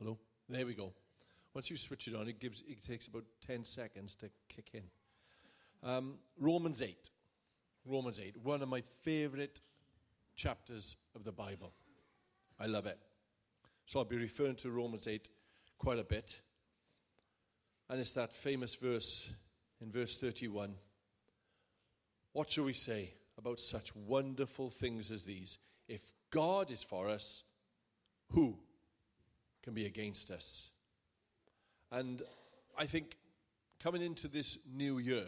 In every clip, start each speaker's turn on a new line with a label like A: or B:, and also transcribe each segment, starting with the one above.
A: Hello? There we go. Once you switch it on, it, gives, it takes about 10 seconds to kick in. Um, Romans 8. Romans 8, one of my favorite chapters of the Bible. I love it. So I'll be referring to Romans 8 quite a bit. And it's that famous verse in verse 31. What shall we say about such wonderful things as these? If God is for us, who can be against us? And I think coming into this new year,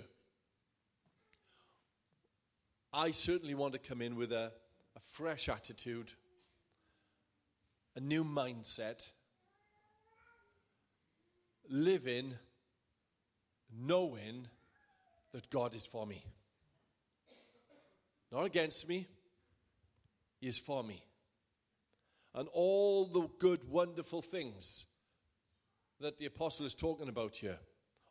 A: I certainly want to come in with a, a fresh attitude, a new mindset, living knowing that God is for me. Not against me, He is for me. And all the good, wonderful things that the apostle is talking about here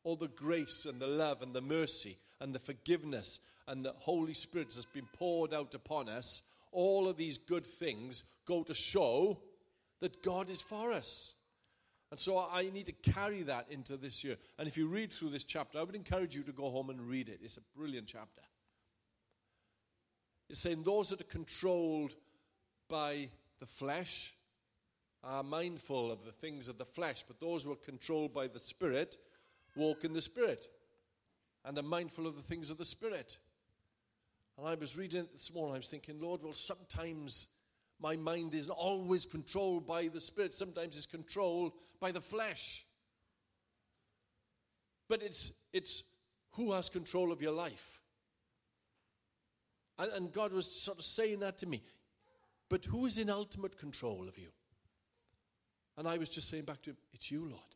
A: all the grace and the love and the mercy and the forgiveness and the Holy Spirit has been poured out upon us, all of these good things go to show that God is for us. And so I need to carry that into this year. And if you read through this chapter, I would encourage you to go home and read it. It's a brilliant chapter. It's saying those that are controlled by the flesh are mindful of the things of the flesh, but those who are controlled by the Spirit walk in the Spirit and are mindful of the things of the Spirit. And I was reading it this morning, I was thinking, Lord, well, sometimes my mind is not always controlled by the Spirit, sometimes it's controlled by the flesh. But it's, it's who has control of your life. And, and God was sort of saying that to me. But who is in ultimate control of you? And I was just saying back to him, It's you, Lord.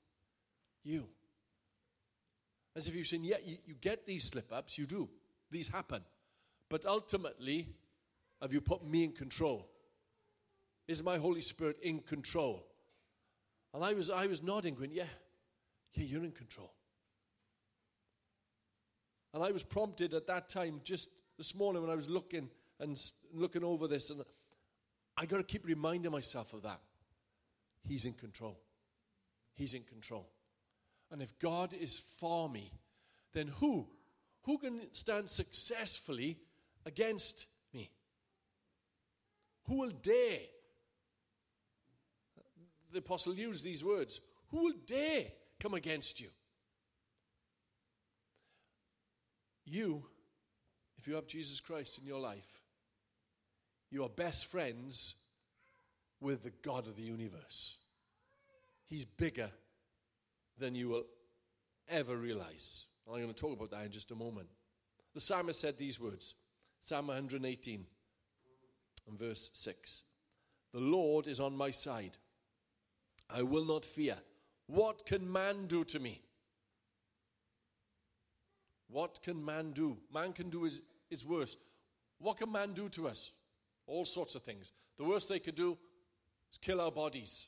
A: You. As if you're saying, Yeah, you, you get these slip ups, you do. These happen. But ultimately, have you put me in control? Is my Holy Spirit in control? And I was, I was nodding, going, Yeah, yeah, you're in control. And I was prompted at that time, just this morning when I was looking and looking over this, and I got to keep reminding myself of that. He's in control. He's in control. And if God is for me, then who? Who can stand successfully against me? Who will dare? The apostle used these words. Who will dare come against you? You, if you have Jesus Christ in your life, you are best friends with the God of the universe. He's bigger than you will ever realize. I'm going to talk about that in just a moment. The psalmist said these words Psalm 118 and verse 6 The Lord is on my side. I will not fear. What can man do to me? What can man do? Man can do his, his worst. What can man do to us? All sorts of things. The worst they could do is kill our bodies.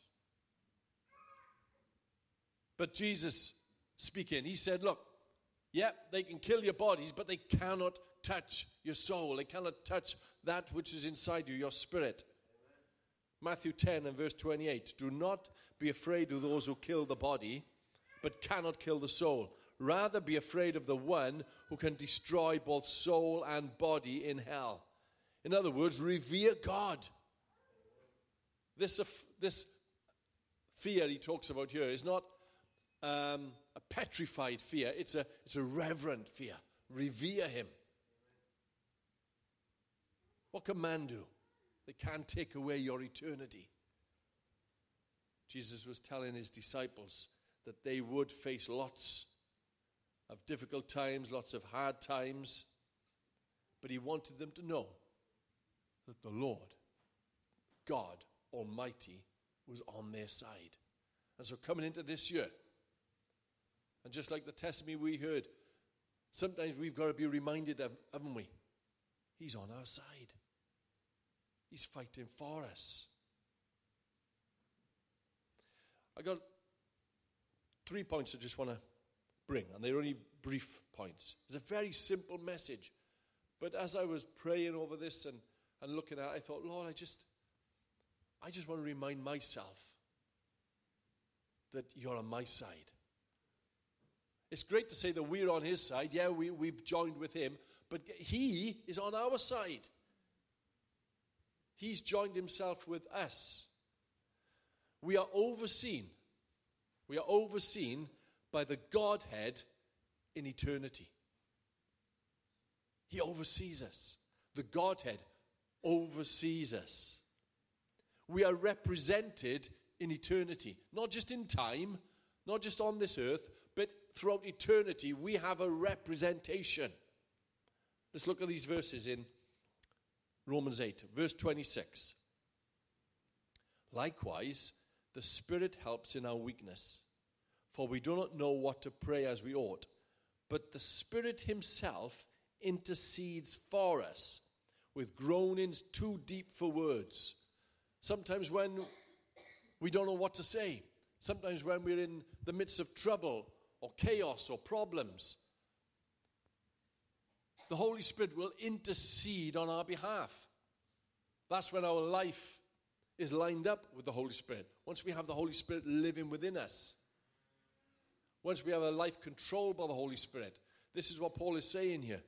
A: But Jesus speaking, he said, Look, yeah, they can kill your bodies, but they cannot touch your soul. They cannot touch that which is inside you, your spirit. Matthew 10 and verse 28 Do not be afraid of those who kill the body, but cannot kill the soul. Rather, be afraid of the one who can destroy both soul and body in hell. In other words, revere God. This, this fear he talks about here is not um, a petrified fear, it's a, it's a reverent fear. Revere him. What can man do? They can't take away your eternity. Jesus was telling his disciples that they would face lots of difficult times, lots of hard times, but he wanted them to know that the Lord, God Almighty, was on their side. And so, coming into this year, and just like the testimony we heard, sometimes we've got to be reminded of, haven't we? He's on our side. He's fighting for us. I got three points I just want to bring, and they're only brief points. It's a very simple message. But as I was praying over this and, and looking at it, I thought, Lord, I just I just want to remind myself that you're on my side. It's great to say that we're on his side. Yeah, we, we've joined with him, but he is on our side. He's joined himself with us. We are overseen. We are overseen by the Godhead in eternity. He oversees us. The Godhead oversees us. We are represented in eternity, not just in time, not just on this earth, but throughout eternity. We have a representation. Let's look at these verses in Romans 8, verse 26. Likewise, the Spirit helps in our weakness, for we do not know what to pray as we ought, but the Spirit Himself intercedes for us with groanings too deep for words. Sometimes when we don't know what to say, sometimes when we're in the midst of trouble or chaos or problems, the Holy Spirit will intercede on our behalf. That's when our life is lined up with the Holy Spirit. Once we have the Holy Spirit living within us, once we have a life controlled by the Holy Spirit, this is what Paul is saying here.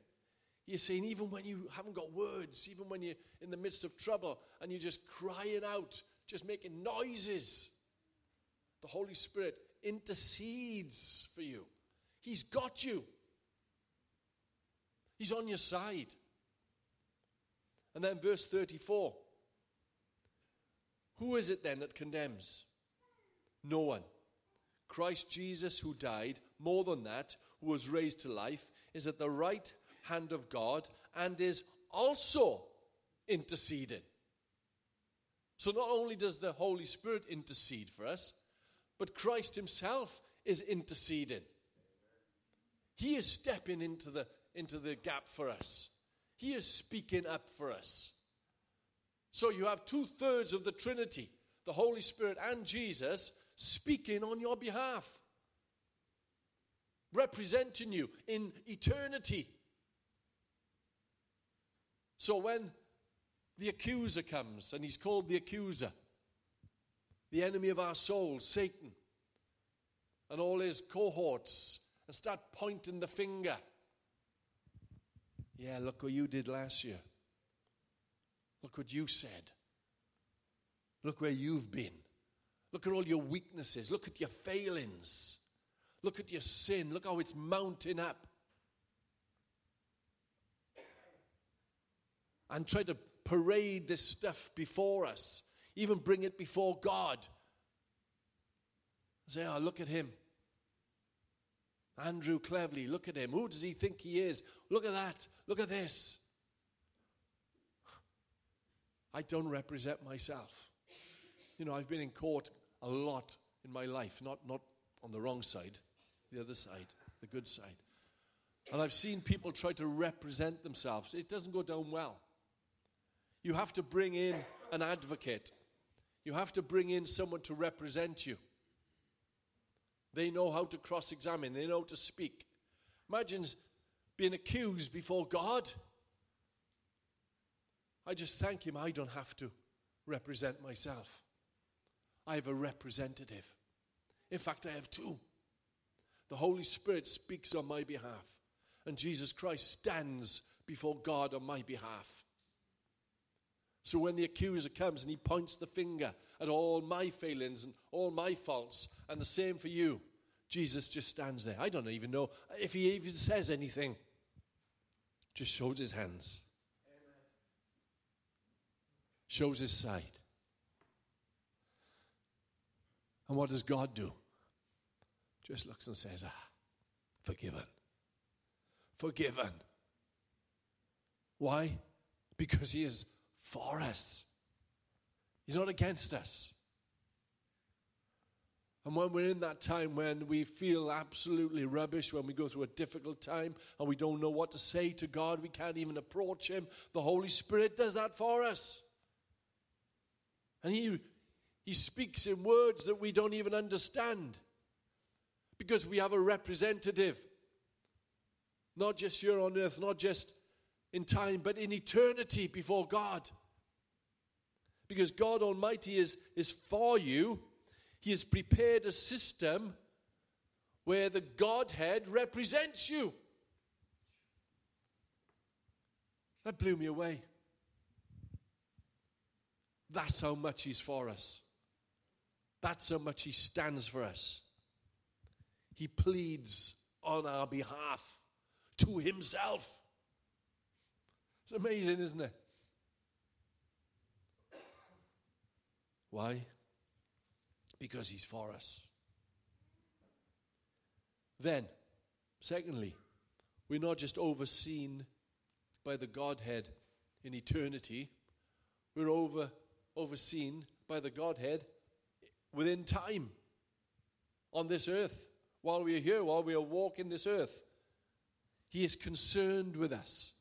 A: He's saying, even when you haven't got words, even when you're in the midst of trouble and you're just crying out, just making noises, the Holy Spirit intercedes for you. He's got you, He's on your side. And then verse 34 Who is it then that condemns? No one. Christ Jesus, who died, more than that, who was raised to life, is at the right hand of God and is also interceding. So not only does the Holy Spirit intercede for us, but Christ Himself is interceding. He is stepping into the, into the gap for us, He is speaking up for us. So you have two thirds of the Trinity, the Holy Spirit and Jesus, speaking on your behalf, representing you in eternity. So when the accuser comes, and he's called the accuser, the enemy of our souls, Satan, and all his cohorts, and start pointing the finger. Yeah, look what you did last year. Look what you said. Look where you've been. Look at all your weaknesses. Look at your failings. Look at your sin. Look how it's mounting up. And try to parade this stuff before us, even bring it before God. Say, oh, look at him. Andrew Cleverly, look at him. Who does he think he is? Look at that. Look at this. I don't represent myself. You know, I've been in court a lot in my life, not, not on the wrong side, the other side, the good side. And I've seen people try to represent themselves. It doesn't go down well. You have to bring in an advocate. You have to bring in someone to represent you. They know how to cross examine, they know how to speak. Imagine being accused before God. I just thank Him I don't have to represent myself. I have a representative. In fact, I have two. The Holy Spirit speaks on my behalf, and Jesus Christ stands before God on my behalf. So when the accuser comes and he points the finger at all my failings and all my faults, and the same for you, Jesus just stands there. I don't even know if he even says anything, just shows his hands, Amen. shows his side. And what does God do? Just looks and says, Ah, forgiven. Forgiven. Why? Because he is for us. He's not against us. And when we're in that time when we feel absolutely rubbish, when we go through a difficult time and we don't know what to say to God, we can't even approach Him, the Holy Spirit does that for us. And He, he speaks in words that we don't even understand because we have a representative, not just here on earth, not just in time, but in eternity before God. Because God Almighty is, is for you, He has prepared a system where the Godhead represents you. That blew me away. That's how much He's for us. That's how much He stands for us. He pleads on our behalf to Himself. It's amazing, isn't it? Why? Because He's for us. Then, secondly, we're not just overseen by the Godhead in eternity, we're over, overseen by the Godhead within time on this earth while we are here, while we are walking this earth. He is concerned with us.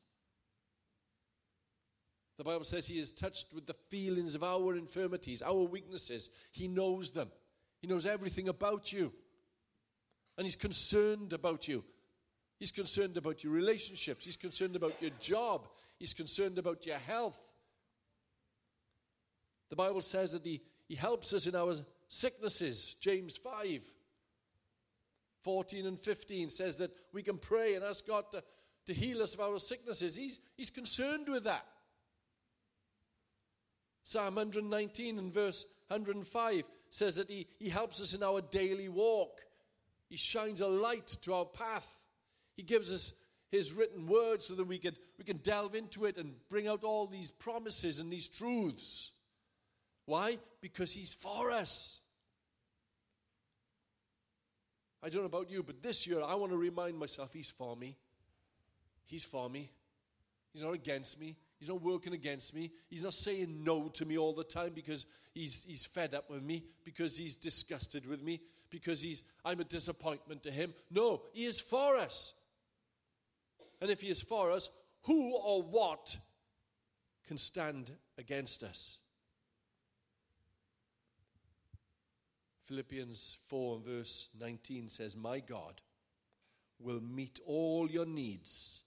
A: The Bible says He is touched with the feelings of our infirmities, our weaknesses. He knows them, He knows everything about you. And He's concerned about you. He's concerned about your relationships. He's concerned about your job. He's concerned about your health. The Bible says that He, he helps us in our sicknesses. James 5 14 and 15 says that we can pray and ask God to, to heal us of our sicknesses. He's, he's concerned with that. Psalm 119 and verse 105 says that he, he helps us in our daily walk. He shines a light to our path. He gives us his written word so that we can, we can delve into it and bring out all these promises and these truths. Why? Because he's for us. I don't know about you, but this year I want to remind myself he's for me. He's for me. He's not against me. He's not working against me. He's not saying no to me all the time because he's, he's fed up with me, because he's disgusted with me, because he's, I'm a disappointment to him. No, he is for us. And if he is for us, who or what can stand against us? Philippians 4 and verse 19 says, My God will meet all your needs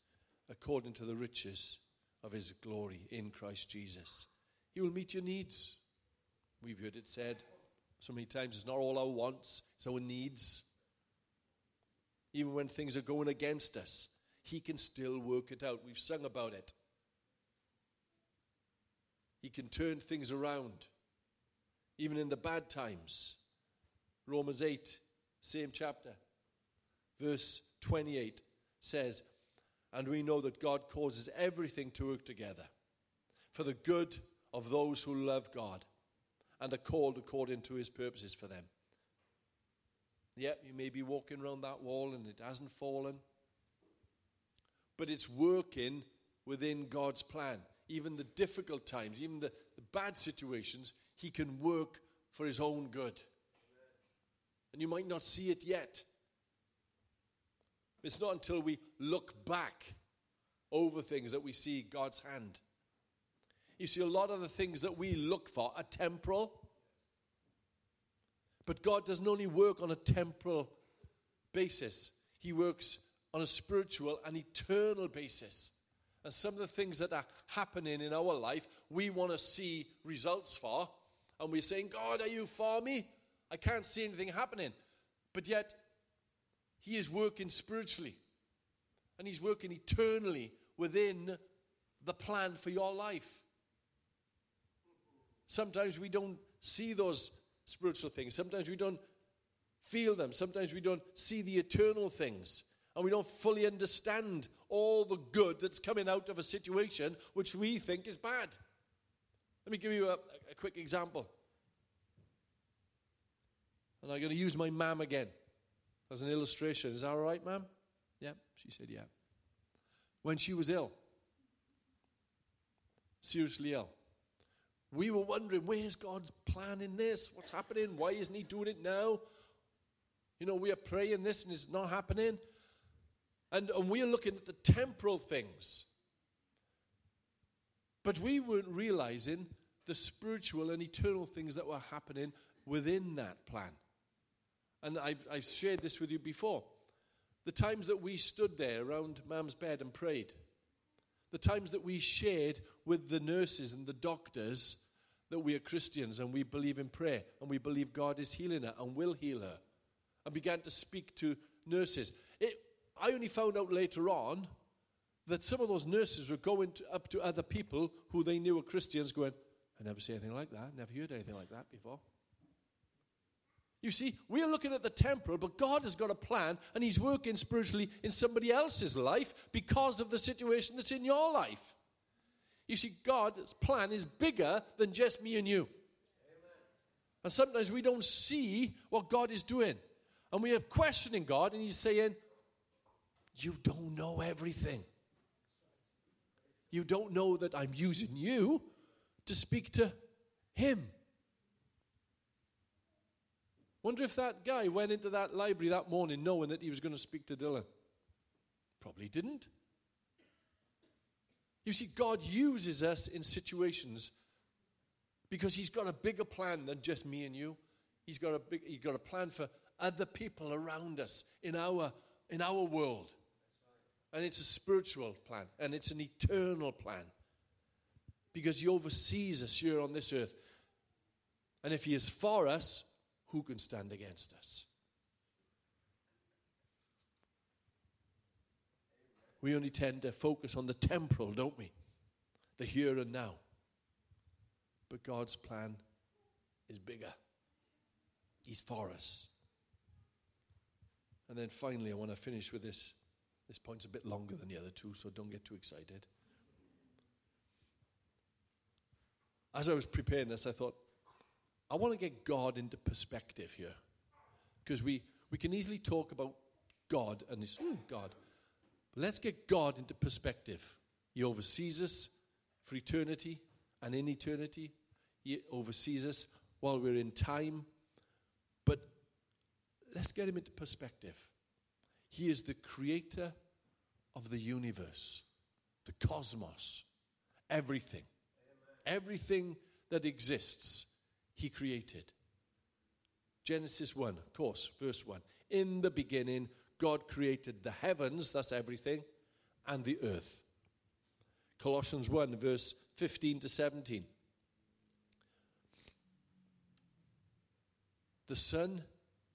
A: according to the riches of his glory in Christ Jesus. He will meet your needs. We've heard it said so many times it's not all our wants, it's our needs. Even when things are going against us, he can still work it out. We've sung about it. He can turn things around, even in the bad times. Romans 8, same chapter, verse 28 says, And we know that God causes everything to work together for the good of those who love God and are called according to his purposes for them. Yep, you may be walking around that wall and it hasn't fallen, but it's working within God's plan. Even the difficult times, even the, the bad situations, he can work for his own good and you might not see it yet. It's not until we look back over things that we see God's hand. You see, a lot of the things that we look for are temporal. But God doesn't only work on a temporal basis, He works on a spiritual and eternal basis. And some of the things that are happening in our life, we want to see results for. And we're saying, God, are you for me? I can't see anything happening. But yet, He is working spiritually. And He's working eternally within the plan for your life. Sometimes we don't see those spiritual things. Sometimes we don't feel them. Sometimes we don't see the eternal things. And we don't fully understand all the good that's coming out of a situation which we think is bad. Let me give you a, a quick example. And I'm going to use my mum again as an illustration. Is that all right, ma'am? Yeah. She said, yeah. When she was ill, seriously ill, we were wondering, where's God's plan in this? What's happening? Why isn't He doing it now? You know, we are praying this and it's not happening. And, and we are looking at the temporal things. But we weren't realizing the spiritual and eternal things that were happening within that plan. And I've, I've shared this with you before. The times that we stood there around Mam's bed and prayed, the times that we shared with the nurses and the doctors that we are Christians and we believe in prayer and we believe God is healing her and will heal her. And began to speak to nurses. It, I only found out later on that some of those nurses were going to, up to other people who they knew were Christians, going, I never seen anything like that, never heard anything like that before. You see, we're looking at the temporal, but God has got a plan and He's working spiritually in somebody else's life because of the situation that's in your life. You see, God's plan is bigger than just me and you. Amen. And sometimes we don't see what God is doing. And we are questioning God, and He's saying, You don't know everything. You don't know that I'm using you to speak to Him. Wonder if that guy went into that library that morning knowing that he was going to speak to Dylan. Probably didn't. You see, God uses us in situations because He's got a bigger plan than just me and you. He's got a big, He's got a plan for other people around us in our in our world, and it's a spiritual plan and it's an eternal plan because He oversees us here on this earth. And if He is for us, who can stand against us? We only tend to focus on the temporal, don't we? The here and now. But God's plan is bigger, He's for us. And then finally, I want to finish with this. This point's a bit longer than the other two, so don't get too excited. As I was preparing this, I thought, I want to get God into perspective here. Because we, we can easily talk about God and His God. But let's get God into perspective. He oversees us for eternity and in eternity. He oversees us while we're in time. But let's get Him into perspective. He is the creator of the universe, the cosmos, everything. Amen. Everything that exists he created. Genesis 1, of course, verse 1. In the beginning, God created the heavens, that's everything, and the earth. Colossians 1, verse 15 to 17. The Son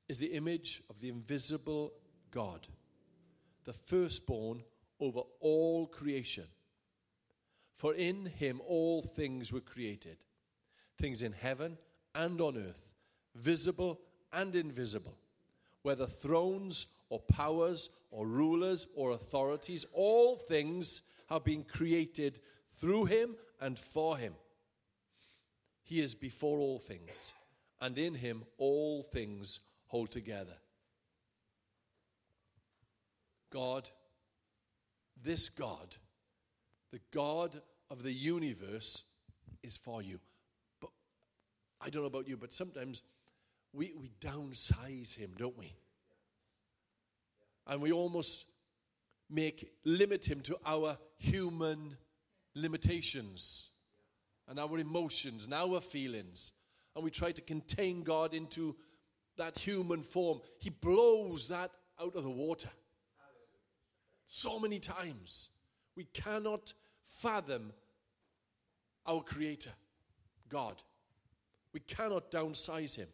A: is the image of the invisible God, the firstborn over all creation. For in him all things were created, things in heaven and on earth, visible and invisible, whether thrones or powers or rulers or authorities, all things have been created through him and for him. He is before all things, and in him all things hold together. God, this God, the God of the universe, is for you. I don't know about you, but sometimes we, we downsize him, don't we? And we almost make limit him to our human limitations and our emotions and our feelings. And we try to contain God into that human form. He blows that out of the water. So many times. We cannot fathom our Creator, God. We cannot downsize him.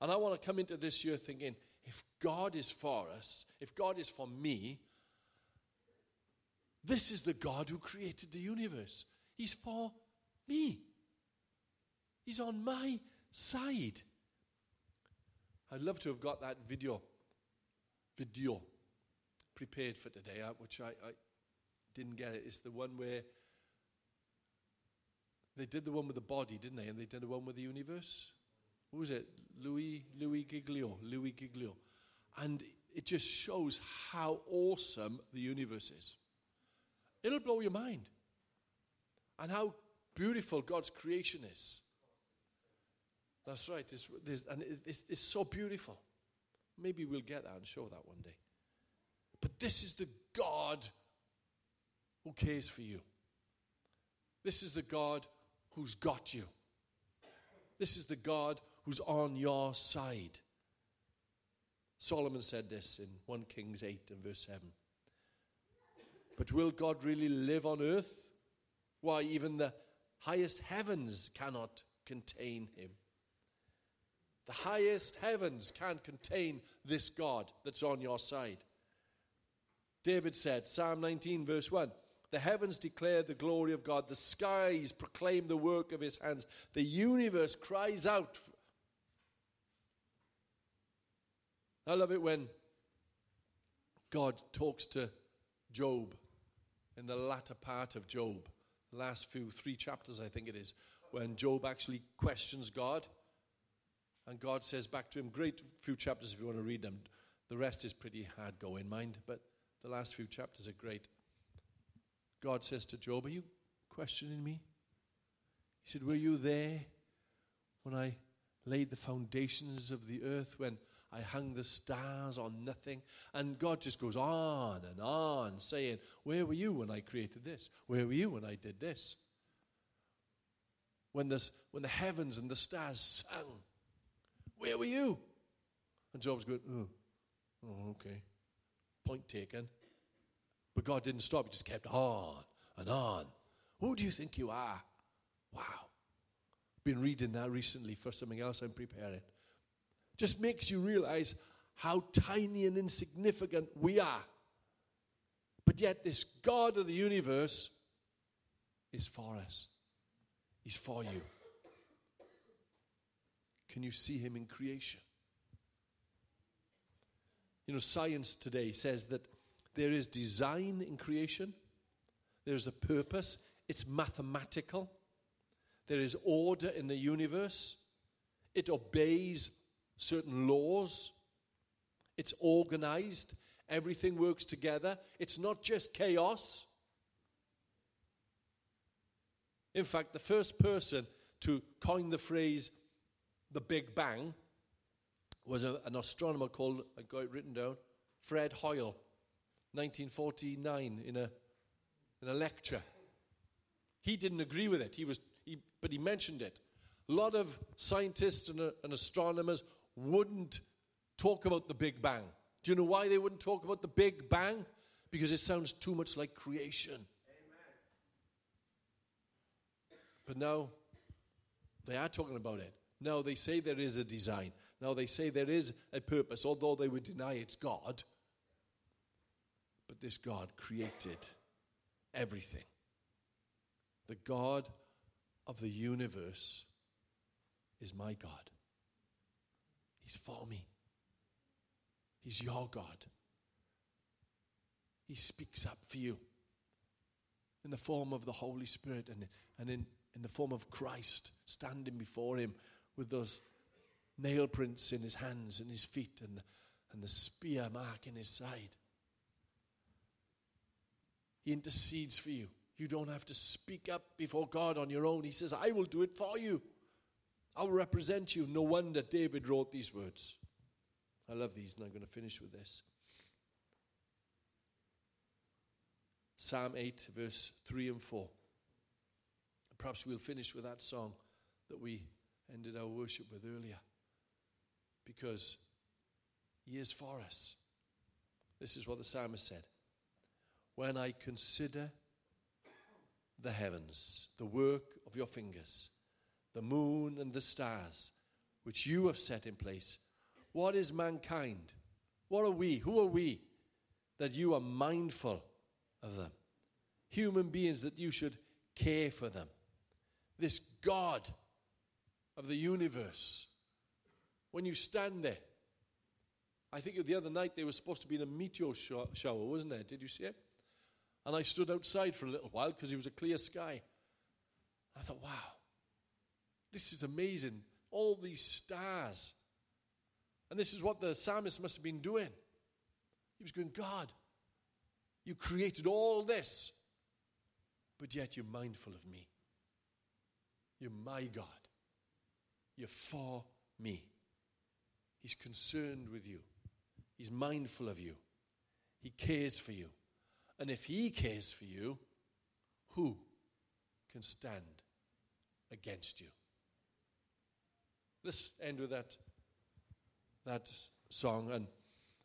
A: And I want to come into this year thinking if God is for us, if God is for me, this is the God who created the universe. He's for me, He's on my side. I'd love to have got that video, video prepared for today, uh, which I, I didn't get it. It's the one where they did the one with the body, didn't they? And they did the one with the universe. What was it? Louis Louis Giglio. Louis Giglio. And it just shows how awesome the universe is. It'll blow your mind. And how beautiful God's creation is. That's right. It's, and it's, it's so beautiful. Maybe we'll get that and show that one day. But this is the God who cares for you. This is the God who's got you. This is the God who's on your side. Solomon said this in 1 Kings 8 and verse 7. But will God really live on earth? Why, even the highest heavens cannot contain him. The highest heavens can't contain this God that's on your side. David said, Psalm 19, verse 1 The heavens declare the glory of God, the skies proclaim the work of his hands, the universe cries out. I love it when God talks to Job in the latter part of Job, the last few three chapters, I think it is, when Job actually questions God. And God says back to him, great few chapters if you want to read them. The rest is pretty hard going, mind, but the last few chapters are great. God says to Job, Are you questioning me? He said, Were you there when I laid the foundations of the earth, when I hung the stars on nothing? And God just goes on and on, saying, Where were you when I created this? Where were you when I did this? When, this, when the heavens and the stars sang, Where were you? And Job's going, Oh, oh okay. Point taken. But God didn't stop, He just kept on and on. Who do you think you are? Wow. Been reading that recently for something else I'm preparing. Just makes you realize how tiny and insignificant we are. But yet, this God of the universe is for us, He's for you. Can you see Him in creation? You know, science today says that there is design in creation, there's a purpose, it's mathematical, there is order in the universe, it obeys certain laws, it's organized, everything works together, it's not just chaos. In fact, the first person to coin the phrase the Big Bang was a, an astronomer called, I got it written down, Fred Hoyle, 1949, in a, in a lecture. He didn't agree with it, he was, he, but he mentioned it. A lot of scientists and, and astronomers wouldn't talk about the Big Bang. Do you know why they wouldn't talk about the Big Bang? Because it sounds too much like creation. Amen. But now they are talking about it. Now they say there is a design. Now they say there is a purpose, although they would deny it's God. But this God created everything. The God of the universe is my God. He's for me. He's your God. He speaks up for you in the form of the Holy Spirit and, and in, in the form of Christ standing before him with those nail prints in his hands and his feet and, and the spear mark in his side. He intercedes for you. You don't have to speak up before God on your own. He says, I will do it for you. I'll represent you. No wonder David wrote these words. I love these, and I'm going to finish with this. Psalm 8, verse 3 and 4. Perhaps we'll finish with that song that we ended our worship with earlier. Because He is for us. This is what the psalmist said When I consider the heavens, the work of your fingers, the moon and the stars, which you have set in place, what is mankind? What are we? Who are we that you are mindful of them? Human beings that you should care for them. This God of the universe. When you stand there, I think the other night they were supposed to be in a meteor shower, wasn't there? Did you see it? And I stood outside for a little while because it was a clear sky. I thought, wow, this is amazing. All these stars. And this is what the psalmist must have been doing. He was going, God, you created all this, but yet you're mindful of me. You're my God. You're for me. He's concerned with you. He's mindful of you. He cares for you. And if he cares for you, who can stand against you? Let's end with that, that song. And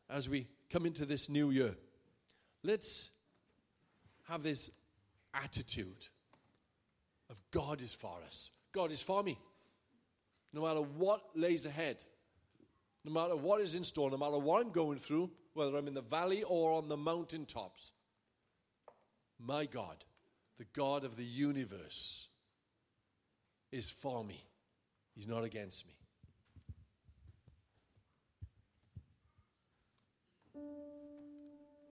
A: as we come into this new year, let's have this attitude of God is for us, God is for me. No matter what lays ahead, no matter what is in store, no matter what I'm going through, whether I'm in the valley or on the mountaintops my God, the God of the universe, is for me. He's not against me.